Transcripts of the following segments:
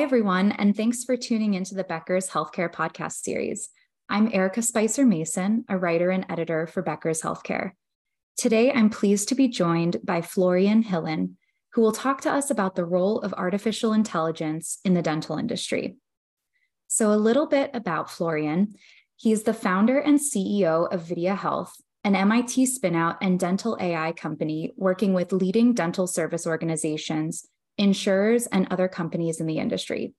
Hi, everyone, and thanks for tuning into the Becker's Healthcare podcast series. I'm Erica Spicer Mason, a writer and editor for Becker's Healthcare. Today, I'm pleased to be joined by Florian Hillen, who will talk to us about the role of artificial intelligence in the dental industry. So, a little bit about Florian. He's the founder and CEO of Videa Health, an MIT spinout and dental AI company working with leading dental service organizations insurers, and other companies in the industry.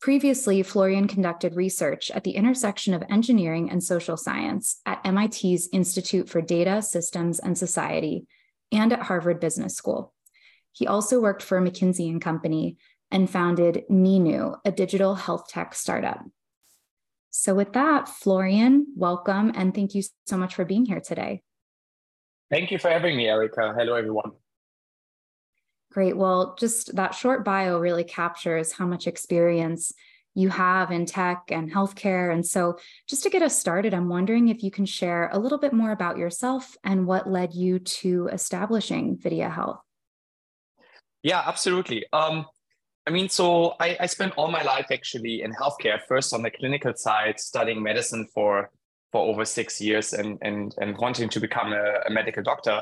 Previously, Florian conducted research at the intersection of engineering and social science at MIT's Institute for Data, Systems, and Society and at Harvard Business School. He also worked for McKinsey and Company and founded Ninu, a digital health tech startup. So, with that, Florian, welcome and thank you so much for being here today. Thank you for having me, Erica. Hello, everyone. Great. Well, just that short bio really captures how much experience you have in tech and healthcare. And so, just to get us started, I'm wondering if you can share a little bit more about yourself and what led you to establishing Videa Health. Yeah, absolutely. Um, I mean, so I, I spent all my life actually in healthcare, first on the clinical side, studying medicine for for over six years and and and wanting to become a, a medical doctor.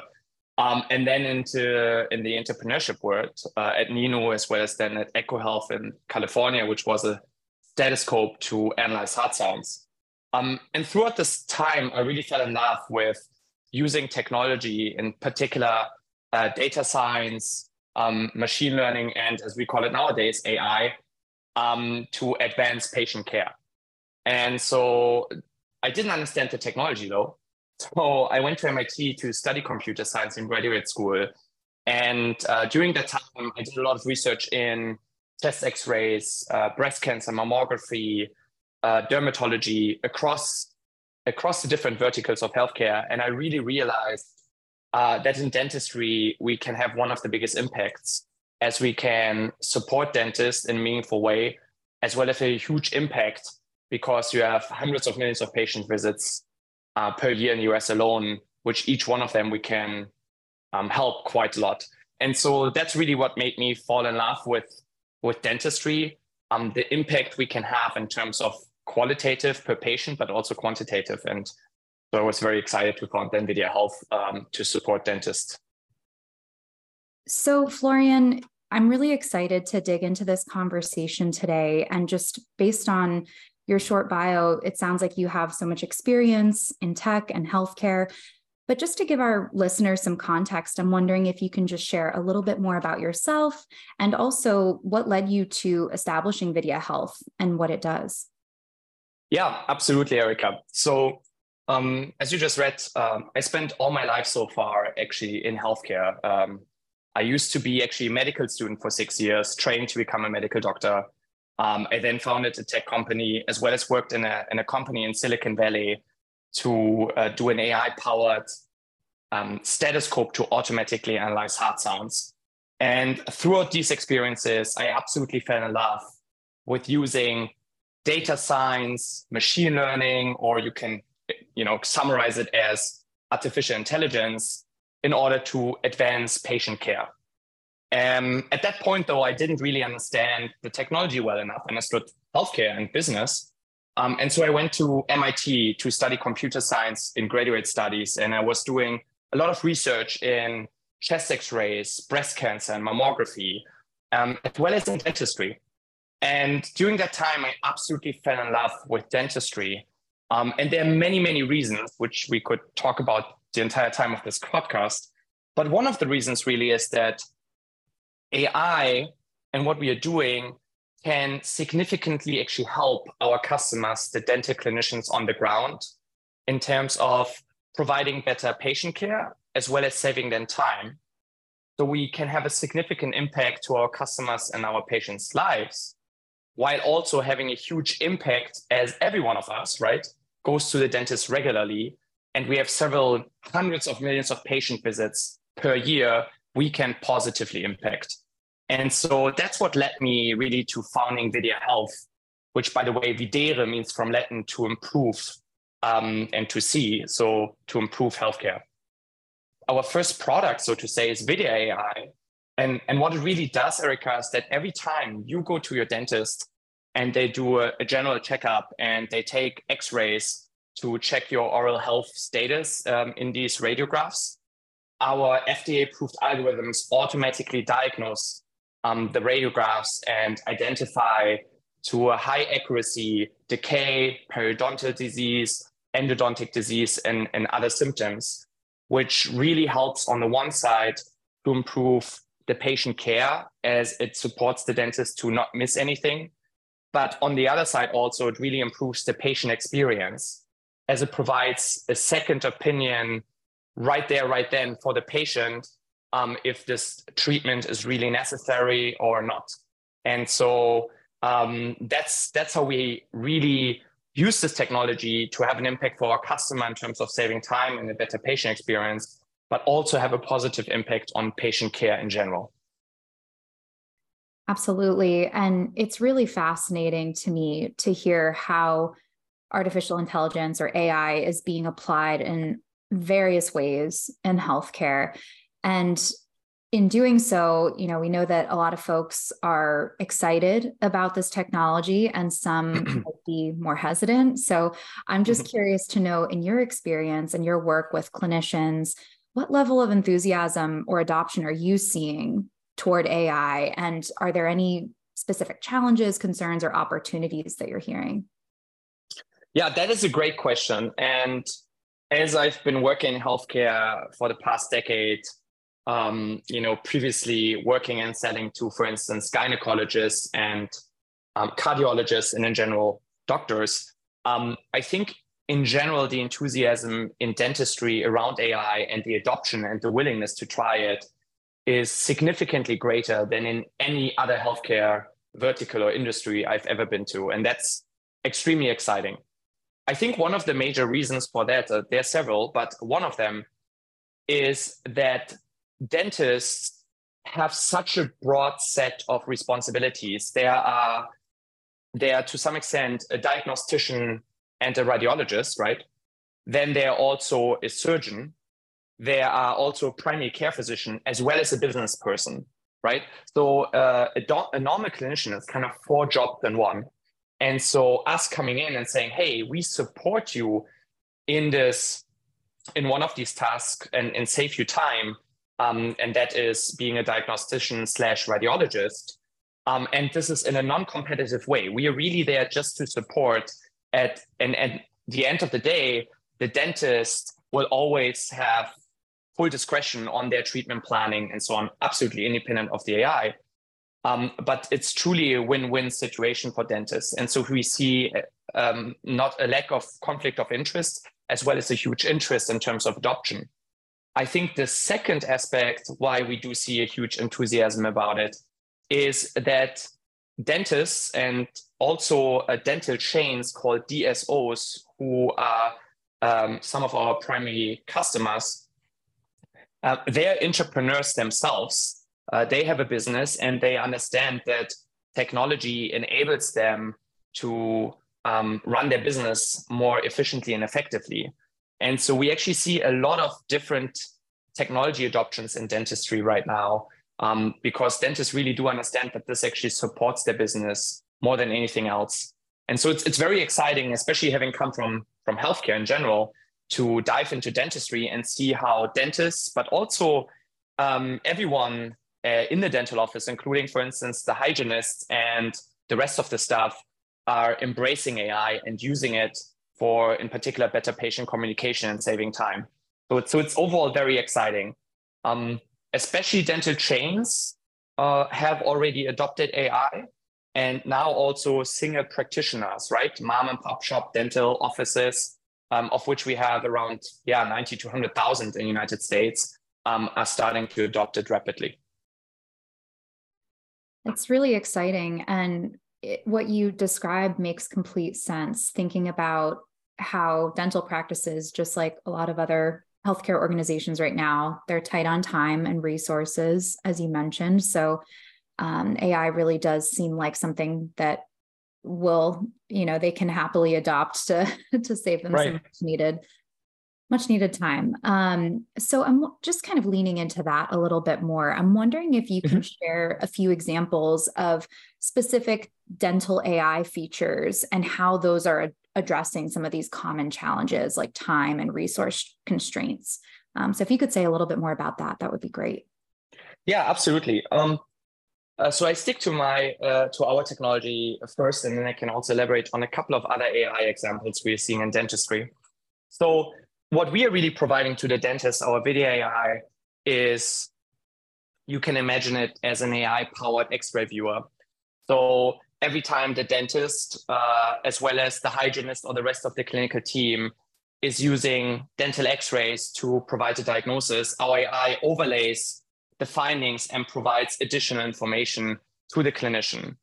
Um, and then into in the entrepreneurship world uh, at Ninu, as well as then at Eko Health in California, which was a stethoscope to analyze heart sounds. Um, and throughout this time, I really fell in love with using technology, in particular uh, data science, um, machine learning, and as we call it nowadays, AI, um, to advance patient care. And so I didn't understand the technology though. So I went to MIT to study computer science in graduate school. And uh, during that time, I did a lot of research in chest x rays, uh, breast cancer, mammography, uh, dermatology across, across the different verticals of healthcare. And I really realized uh, that in dentistry, we can have one of the biggest impacts as we can support dentists in a meaningful way, as well as a huge impact because you have hundreds of millions of patient visits uh, per year in the US alone, which each one of them we can um, help quite a lot. And so that's really what made me fall in love with, with dentistry, um, the impact we can have in terms of qualitative per patient, but also quantitative. And so I was very excited to found Videa Health um, to support dentists. So, Florian, I'm really excited to dig into this conversation today. And just based on your short bio, it sounds like you have so much experience in tech and healthcare. But just to give our listeners some context, I'm wondering if you can just share a little bit more about yourself and also what led you to establishing Videa Health and what it does. Yeah, absolutely, Erica. So, um, as you just read, um, I spent all my life so far actually in healthcare. Um, I used to be actually a medical student for six years, trained to become a medical doctor. Um, I then founded a tech company as well as worked in a, in a company in Silicon Valley to uh, do an AI powered um, stethoscope to automatically analyze heart sounds. And throughout these experiences, I absolutely fell in love with using data science, machine learning, or you can you know, summarize it as artificial intelligence in order to advance patient care. Um, at that point, though, I didn't really understand the technology well enough. and I understood healthcare and business. Um, and so I went to MIT to study computer science in graduate studies. And I was doing a lot of research in chest x rays, breast cancer, and mammography, um, as well as in dentistry. And during that time, I absolutely fell in love with dentistry. Um, and there are many, many reasons, which we could talk about the entire time of this podcast. But one of the reasons really is that AI and what we are doing can significantly actually help our customers, the dental clinicians on the ground, in terms of providing better patient care as well as saving them time. So we can have a significant impact to our customers and our patients' lives, while also having a huge impact as every one of us, right, goes to the dentist regularly. And we have several hundreds of millions of patient visits per year we can positively impact. And so that's what led me really to founding Videa Health, which, by the way, videre means from Latin to improve um, and to see, so to improve healthcare. Our first product, so to say, is Videa AI. And, and what it really does, Erica, is that every time you go to your dentist and they do a, a general checkup and they take x rays to check your oral health status um, in these radiographs, our FDA approved algorithms automatically diagnose um, the radiographs and identify to a high accuracy decay, periodontal disease, endodontic disease, and, and other symptoms, which really helps on the one side to improve the patient care as it supports the dentist to not miss anything. But on the other side, also, it really improves the patient experience as it provides a second opinion right there, right then for the patient um, if this treatment is really necessary or not. And so um, that's that's how we really use this technology to have an impact for our customer in terms of saving time and a better patient experience, but also have a positive impact on patient care in general. Absolutely. And it's really fascinating to me to hear how artificial intelligence or AI is being applied in various ways in healthcare. And in doing so, you know, we know that a lot of folks are excited about this technology and some might be more hesitant. So I'm just mm-hmm. curious to know, in your experience and your work with clinicians, what level of enthusiasm or adoption are you seeing toward AI? And are there any specific challenges, concerns, or opportunities that you're hearing? Yeah, that is a great question. And as I've been working in healthcare for the past decade, um, you know, previously working and selling to, for instance, gynecologists and um, cardiologists and in general doctors, um, I think in general the enthusiasm in dentistry around AI and the adoption and the willingness to try it is significantly greater than in any other healthcare vertical or industry I've ever been to, and that's extremely exciting. I think one of the major reasons for that, uh, there are several, but one of them is that dentists have such a broad set of responsibilities. There are they are to some extent a diagnostician and a radiologist, right? Then there are also a surgeon. There are also a primary care physician as well as a business person, right? So uh, a, do- a normal clinician is kind of four jobs in one. And so us coming in and saying, hey, we support you in this, in one of these tasks and, and save you time um, and that is being a diagnostician slash radiologist. Um, and this is in a non-competitive way. We are really there just to support at and at the end of the day, the dentist will always have full discretion on their treatment planning and so on, absolutely independent of the AI. Um, but it's truly a win-win situation for dentists. And so we see um, not a lack of conflict of interest, as well as a huge interest in terms of adoption. I think the second aspect why we do see a huge enthusiasm about it is that dentists and also uh, dental chains called DSOs, who are um, some of our primary customers, uh, they're entrepreneurs themselves. Uh, they have a business and they understand that technology enables them to um, run their business more efficiently and effectively. And so we actually see a lot of different technology adoptions in dentistry right now um, because dentists really do understand that this actually supports their business more than anything else. And so it's, it's very exciting, especially having come from, from healthcare in general, to dive into dentistry and see how dentists, but also um, everyone uh, in the dental office, including, for instance, the hygienists and the rest of the staff, are embracing AI and using it for, in particular, better patient communication and saving time. So it's, so it's overall very exciting. Um, especially dental chains uh, have already adopted AI and now also single practitioners, right? Mom and pop shop dental offices, um, of which we have around, yeah, 90 to 100,000 in the United States, um, are starting to adopt it rapidly. It's really exciting. And it, what you describe makes complete sense, thinking about how dental practices, just like a lot of other healthcare organizations right now, they're tight on time and resources, as you mentioned. So um, AI really does seem like something that will, you know, they can happily adopt to to save them right. so much needed much needed time. Um, so I'm just kind of leaning into that a little bit more. I'm wondering if you can mm-hmm. share a few examples of specific dental AI features and how those are addressing some of these common challenges like time and resource constraints. Um, so if you could say a little bit more about that, that would be great. Yeah, absolutely. Um, uh, so I stick to my uh, to our technology first, and then I can also elaborate on a couple of other AI examples we're seeing in dentistry. So what we are really providing to the dentist, our Videa AI, is you can imagine it as an AI powered X-ray viewer. So every time the dentist, uh, as well as the hygienist or the rest of the clinical team, is using dental X-rays to provide a diagnosis, our AI overlays the findings and provides additional information to the clinician.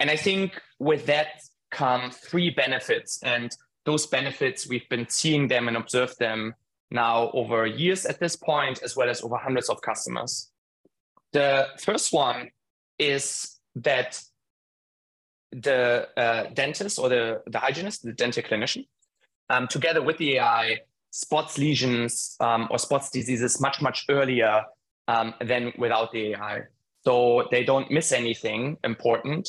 And I think with that come three benefits. And those benefits, we've been seeing them and observed them now over years at this point, as well as over hundreds of customers. The first one is that the uh, dentist or the, the hygienist, the dental clinician, um, together with the AI, spots lesions um, or spots diseases much, much earlier um, than without the AI. So they don't miss anything important,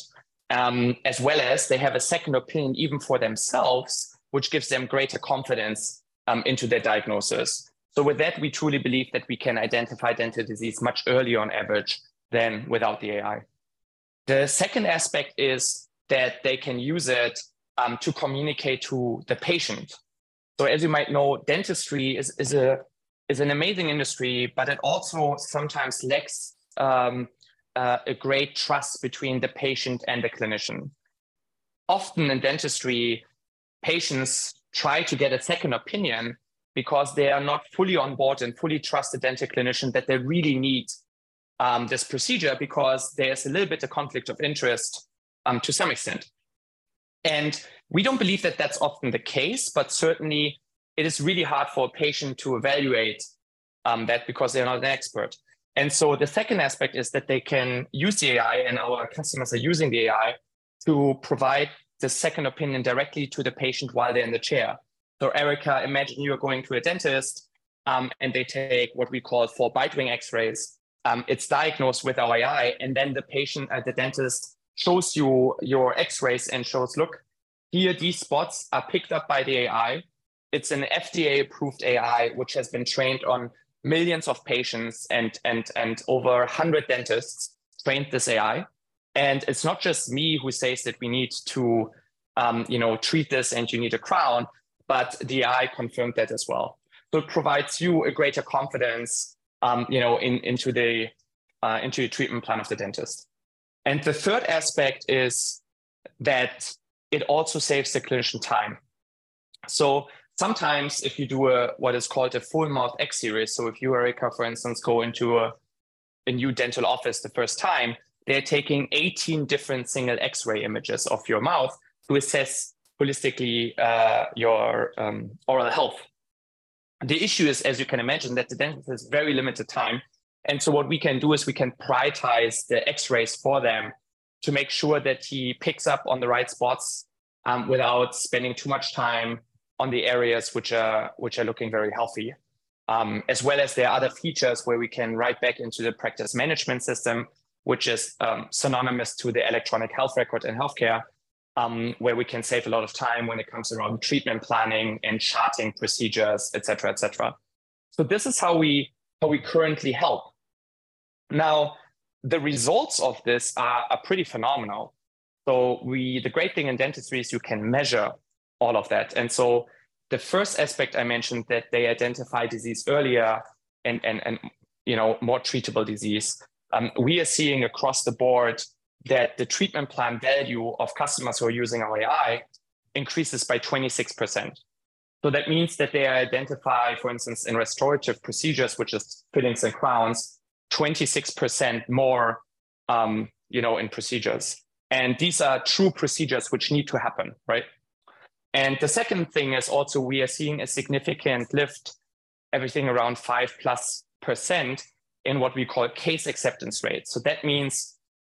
um, as well as they have a second opinion even for themselves, which gives them greater confidence um, into their diagnosis. So with that, we truly believe that we can identify dental disease much earlier on average than without the AI. The second aspect is that they can use it um, to communicate to the patient. So as you might know, dentistry is, is a is an amazing industry, but it also sometimes lacks um, uh, a great trust between the patient and the clinician. Often in dentistry, patients try to get a second opinion because they are not fully on board and fully trust the dental clinician that they really need um, this procedure because there's a little bit of conflict of interest um, to some extent. And we don't believe that that's often the case, but certainly it is really hard for a patient to evaluate um, that because they're not an expert. And so the second aspect is that they can use the AI, and our customers are using the AI to provide the second opinion directly to the patient while they're in the chair. So, Erica, imagine you're going to a dentist um, and they take what we call four bite wing x rays. Um, it's diagnosed with our AI, and then the patient at the dentist shows you your x rays and shows, look, here these spots are picked up by the AI it's an FDA approved AI, which has been trained on millions of patients and, and, and over 100 dentists trained this AI. And it's not just me who says that we need to, um, you know, treat this and you need a crown, but the AI confirmed that as well. So it provides you a greater confidence, um, you know, in, into the uh, into the treatment plan of the dentist. And the third aspect is that it also saves the clinician time. So sometimes if you do a what is called a full mouth X series, so if you, Erica, for instance, go into a, a new dental office the first time, they're taking 18 different single X-ray images of your mouth to assess holistically uh, your um, oral health. The issue is, as you can imagine, that the dentist has very limited time. And so what we can do is we can prioritize the X-rays for them to make sure that he picks up on the right spots um, without spending too much time on the areas which are which are looking very healthy. Um, as well as there are other features where we can write back into the practice management system, which is um, synonymous to the electronic health record in healthcare, um, where we can save a lot of time when it comes around treatment planning and charting procedures, et cetera, et cetera. So this is how we how we currently help. Now, the results of this are, are pretty phenomenal. So we the great thing in dentistry is you can measure all of that. And so the first aspect I mentioned that they identify disease earlier and, and, and you know, more treatable disease. Um, we are seeing across the board that the treatment plan value of customers who are using our AI increases by 26%. So that means that they identify, for instance, in restorative procedures, which is fillings and crowns, 26% more, um, you know, in procedures. And these are true procedures which need to happen, right? And the second thing is also we are seeing a significant lift, everything around five plus percent in what we call case acceptance rate. So that means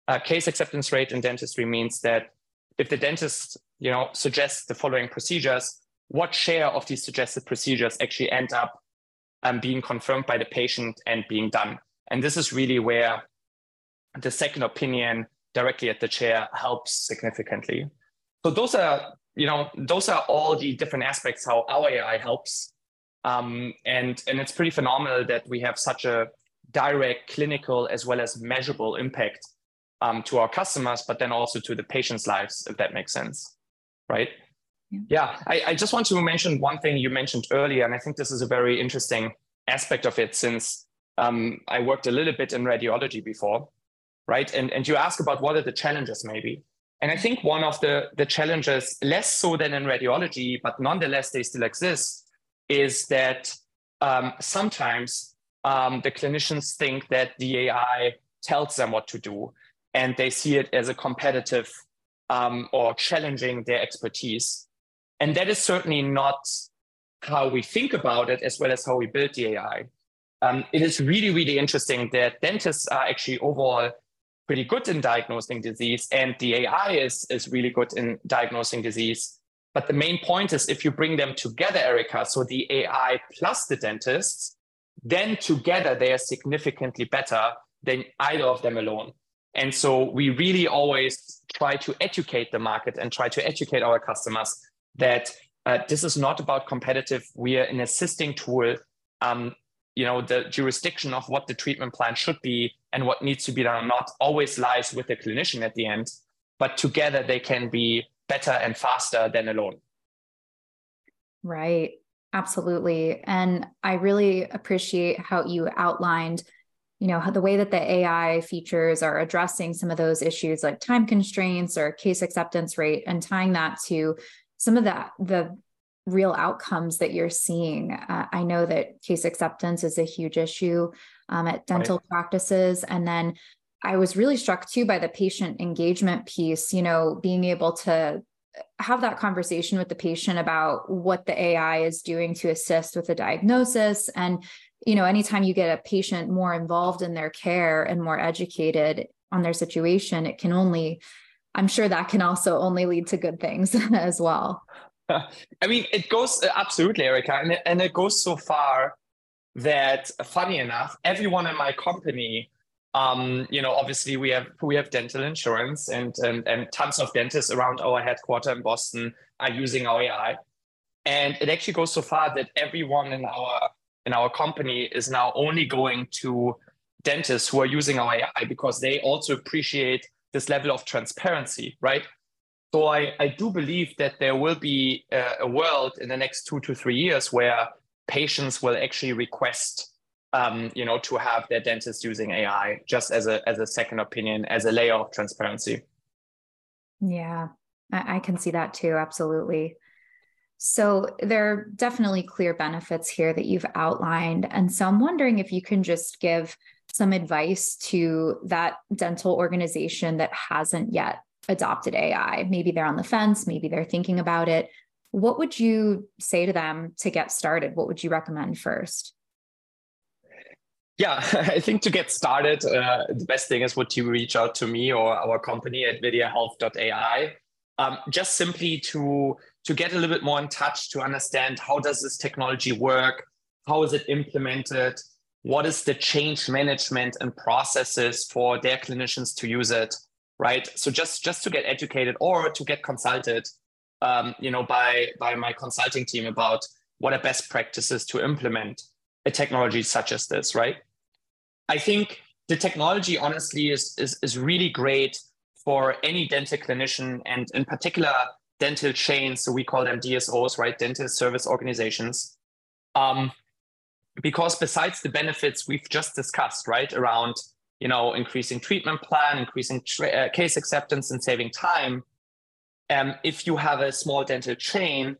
uh, case acceptance rate in dentistry means that if the dentist, you know, suggests the following procedures, what share of these suggested procedures actually end up um, being confirmed by the patient and being done. And this is really where the second opinion directly at the chair helps significantly. So those are, you know, those are all the different aspects how our AI helps. Um, and, and it's pretty phenomenal that we have such a direct clinical as well as measurable impact um, to our customers, but then also to the patients' lives, if that makes sense, right? Yeah, yeah I, I just want to mention one thing you mentioned earlier, and I think this is a very interesting aspect of it since um, I worked a little bit in radiology before, right? And, and you ask about what are the challenges maybe. And I think one of the, the challenges, less so than in radiology, but nonetheless they still exist, is that um, sometimes um, the clinicians think that the AI tells them what to do, and they see it as a competitive um, or challenging their expertise. And that is certainly not how we think about it, as well as how we build the AI. Um, it is really, really interesting that dentists are actually overall pretty good in diagnosing disease, and the AI is, is really good in diagnosing disease. But the main point is if you bring them together, Erica, so the AI plus the dentists, then together they are significantly better than either of them alone. And so we really always try to educate the market and try to educate our customers that uh, this is not about competitive. We are an assisting tool. Um, you know, the jurisdiction of what the treatment plan should be and what needs to be done not always lies with the clinician at the end, but together they can be better and faster than alone. Right. Absolutely. And I really appreciate how you outlined, you know, the way that the AI features are addressing some of those issues like time constraints or case acceptance rate and tying that to some of the the real outcomes that you're seeing. Uh, I know that case acceptance is a huge issue um, at dental right. practices. And then I was really struck too by the patient engagement piece, you know, being able to have that conversation with the patient about what the AI is doing to assist with the diagnosis. And, you know, anytime you get a patient more involved in their care and more educated on their situation, it can only, I'm sure that can also only lead to good things as well. I mean, it goes absolutely, Erica, and it goes so far that, funny enough, everyone in my company um, you know, obviously we have we have dental insurance and, and and tons of dentists around our headquarter in Boston are using our AI. And it actually goes so far that everyone in our in our company is now only going to dentists who are using our AI because they also appreciate this level of transparency, right? So I, I do believe that there will be a, a world in the next two to three years where patients will actually request um, you know, to have their dentist using AI just as a as a second opinion, as a layer of transparency. Yeah, I, I can see that too. Absolutely. So there are definitely clear benefits here that you've outlined. And so I'm wondering if you can just give some advice to that dental organization that hasn't yet adopted AI. Maybe they're on the fence, maybe they're thinking about it. What would you say to them to get started? What would you recommend first? Yeah, I think to get started, uh, the best thing is would you reach out to me or our company at videahealth.ai, um, just simply to to get a little bit more in touch to understand how does this technology work, how is it implemented, what is the change management and processes for their clinicians to use it, right? So just just to get educated or to get consulted, um, you know, by by my consulting team about what are best practices to implement a technology such as this, right? I think the technology honestly is, is, is really great for any dental clinician and in particular dental chains. So we call them DSOs, right? Dental service organizations. Um, because besides the benefits we've just discussed, right, around you know increasing treatment plan, increasing tra- uh, case acceptance, and saving time, um, if you have a small dental chain,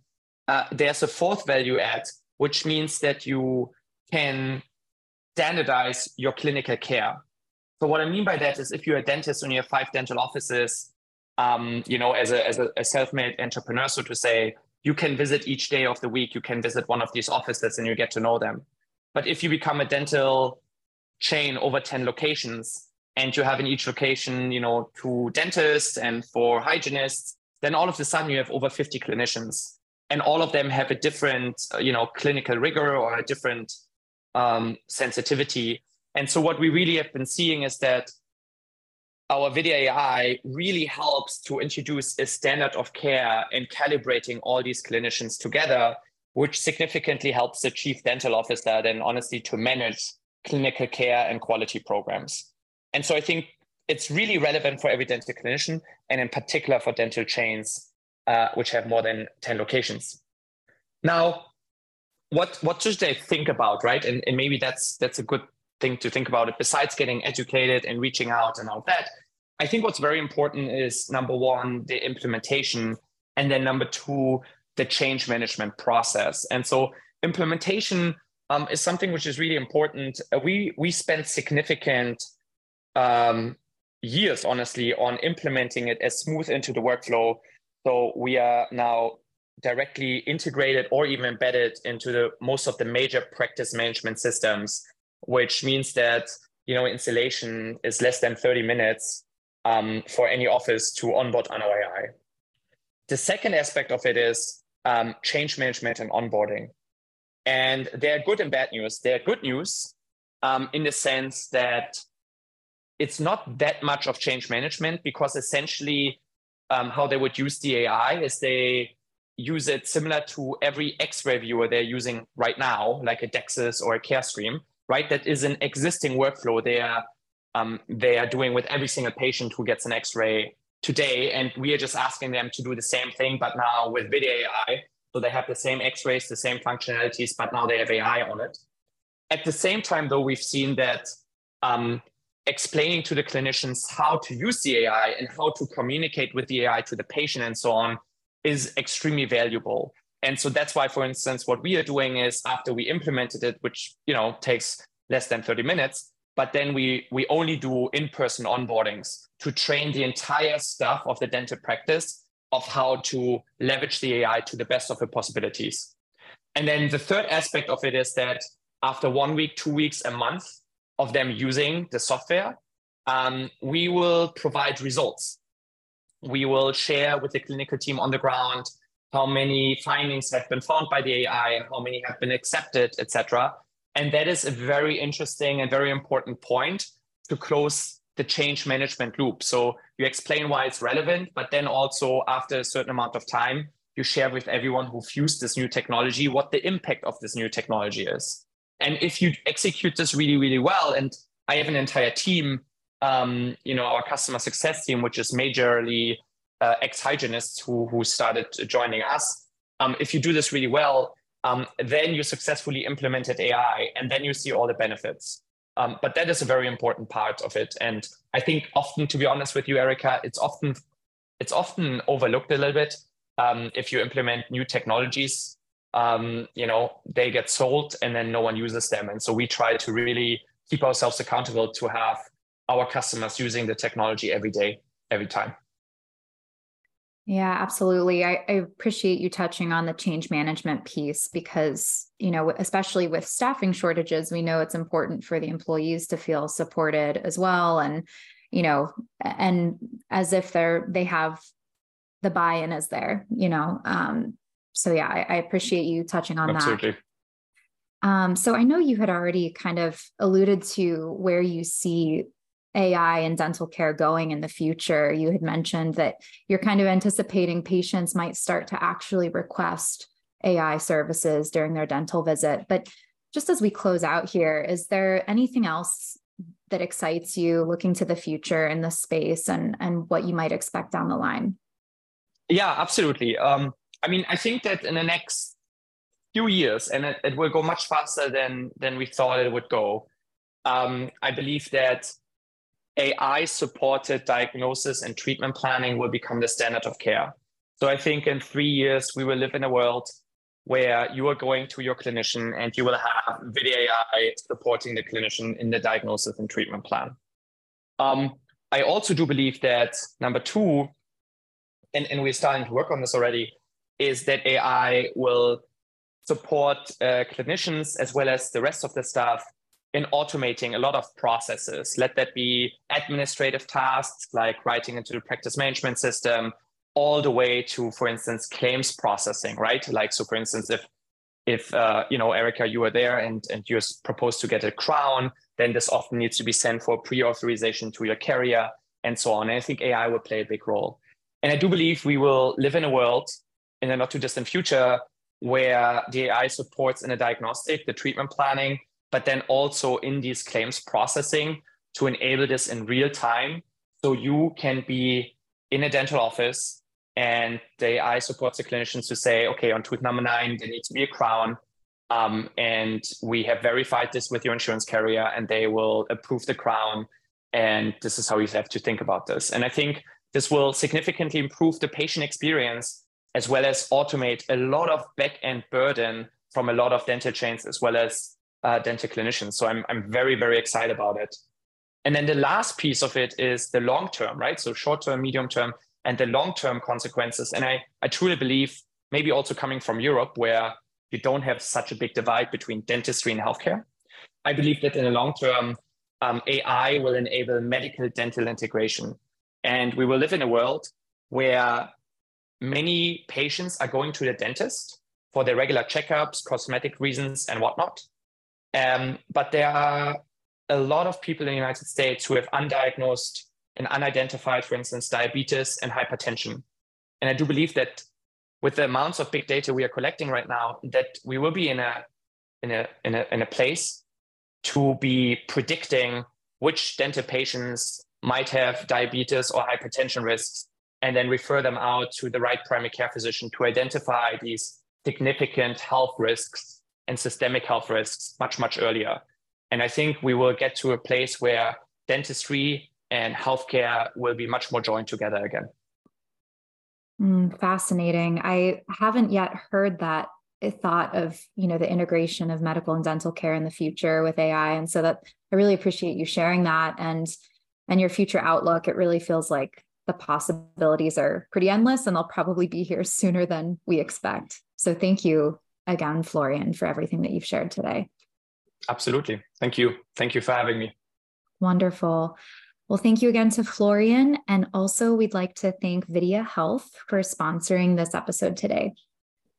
uh, there's a fourth value add, which means that you can standardize your clinical care. So what I mean by that is if you're a dentist and you have five dental offices, um, you know, as a, as a, a self-made entrepreneur, so to say, you can visit each day of the week, you can visit one of these offices and you get to know them. But if you become a dental chain over 10 locations and you have in each location, you know, two dentists and four hygienists, then all of a sudden you have over 50 clinicians. and all of them have a different, uh, you know, clinical rigor or a different um, sensitivity. And so what we really have been seeing is that our Videa AI really helps to introduce a standard of care in calibrating all these clinicians together, which significantly helps the chief dental officer then honestly to manage clinical care and quality programs. And so I think it's really relevant for every dental clinician and in particular for dental chains, uh, which have more than 10 locations. Now, what, what should they think about, right? And, and maybe that's, that's a good thing to think about it besides getting educated and reaching out and all that. I think what's very important is number one the implementation and then number two the change management process. And so implementation um, is something which is really important. Uh, we we spend significant um, years honestly on implementing it as smooth into the workflow. So we are now directly integrated or even embedded into the most of the major practice management systems which means that you know installation is less than 30 minutes um, for any office to onboard on AI. The second aspect of it is um, change management and onboarding. And there are good and bad news. There are good news um, in the sense that it's not that much of change management because essentially um, how they would use the AI is they use it similar to every X-ray viewer they're using right now, like a DEXIS or a CareStream right? That is an existing workflow they are um, they are doing with every single patient who gets an X-ray today, and we are just asking them to do the same thing, but now with Videa AI. So they have the same X-rays, the same functionalities, but now they have AI on it. At the same time, though, we've seen that um, explaining to the clinicians how to use the AI and how to communicate with the AI to the patient and so on is extremely valuable. And so that's why, for instance, what we are doing is after we implemented it, which you know takes less than 30 minutes, but then we we only do in-person onboardings to train the entire staff of the dental practice of how to leverage the AI to the best of the possibilities. And then the third aspect of it is that after one week, two weeks, a month of them using the software, um, we will provide results. We will share with the clinical team on the ground how many findings have been found by the AI how many have been accepted, etc. And that is a very interesting and very important point to close the change management loop. So you explain why it's relevant, but then also after a certain amount of time, you share with everyone who've used this new technology what the impact of this new technology is. And if you execute this really, really well, and I have an entire team, um, you know, our customer success team, which is majorly uh, ex-hygienists who, who started joining us. Um, if you do this really well, um, then you successfully implemented AI and then you see all the benefits. Um, but that is a very important part of it. And I think often, to be honest with you, Erica, it's often it's often overlooked a little bit. Um, if you implement new technologies, um, you know, they get sold and then no one uses them. And so we try to really keep ourselves accountable to have our customers using the technology every day, every time. Yeah, absolutely. I, I, appreciate you touching on the change management piece because, you know, especially with staffing shortages, we know it's important for the employees to feel supported as well. And, you know, and as if they're, they have the buy-in is there, you know. Um, so yeah, I, I appreciate you touching on that. absolutely. that. Um, so I know you had already kind of alluded to where you see AI and dental care going in the future? You had mentioned that you're kind of anticipating patients might start to actually request AI services during their dental visit. But just as we close out here, is there anything else that excites you looking to the future in this space and, and what you might expect down the line? Yeah, absolutely. Um, I mean, I think that in the next few years, and it, it will go much faster than, than we thought it would go, um, I believe that AI supported diagnosis and treatment planning will become the standard of care. So I think in three years, we will live in a world where you are going to your clinician and you will have Videa AI supporting the clinician in the diagnosis and treatment plan. Um, I also do believe that number two, and, and we're starting to work on this already, is that AI will support uh, clinicians as well as the rest of the staff in automating a lot of processes. Let that be administrative tasks like writing into the practice management system, all the way to, for instance, claims processing, right? Like, so for instance, if if uh, you know Erica, you were there and and you're proposed to get a crown, then this often needs to be sent for pre-authorization to your carrier and so on. And I think AI will play a big role. And I do believe we will live in a world in a not too distant future where the AI supports in a diagnostic, the treatment planning, but then also in these claims processing to enable this in real time. So you can be in a dental office and the AI supports the clinicians to say, okay, on tooth number nine, there needs to be a crown. Um, and we have verified this with your insurance carrier and they will approve the crown. And this is how you have to think about this. And I think this will significantly improve the patient experience as well as automate a lot of back end burden from a lot of dental chains as well as uh, dental clinicians. So I'm, I'm very, very excited about it. And then the last piece of it is the long term, right? So short term, medium term, and the long term consequences. And I, I truly believe, maybe also coming from Europe, where you don't have such a big divide between dentistry and healthcare. I believe that in the long term, um, AI will enable medical dental integration. And we will live in a world where many patients are going to the dentist for their regular checkups, cosmetic reasons, and whatnot. Um, but there are a lot of people in the United States who have undiagnosed and unidentified, for instance, diabetes and hypertension. And I do believe that with the amounts of big data we are collecting right now, that we will be in a in a in a in a place to be predicting which dental patients might have diabetes or hypertension risks, and then refer them out to the right primary care physician to identify these significant health risks and systemic health risks much much earlier. And I think we will get to a place where dentistry and healthcare will be much more joined together again. Mm, fascinating. I haven't yet heard that thought of you know the integration of medical and dental care in the future with AI, and so that I really appreciate you sharing that and and your future outlook. It really feels like the possibilities are pretty endless, and they'll probably be here sooner than we expect. So thank you again, Florian, for everything that you've shared today. Absolutely. Thank you. Thank you for having me. Wonderful. Well, thank you again to Florian. And also, we'd like to thank Videa Health for sponsoring this episode today.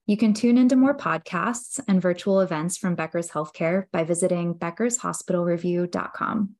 You can tune into more podcasts and virtual events from Becker's Healthcare by visiting beckershospitalreview.com.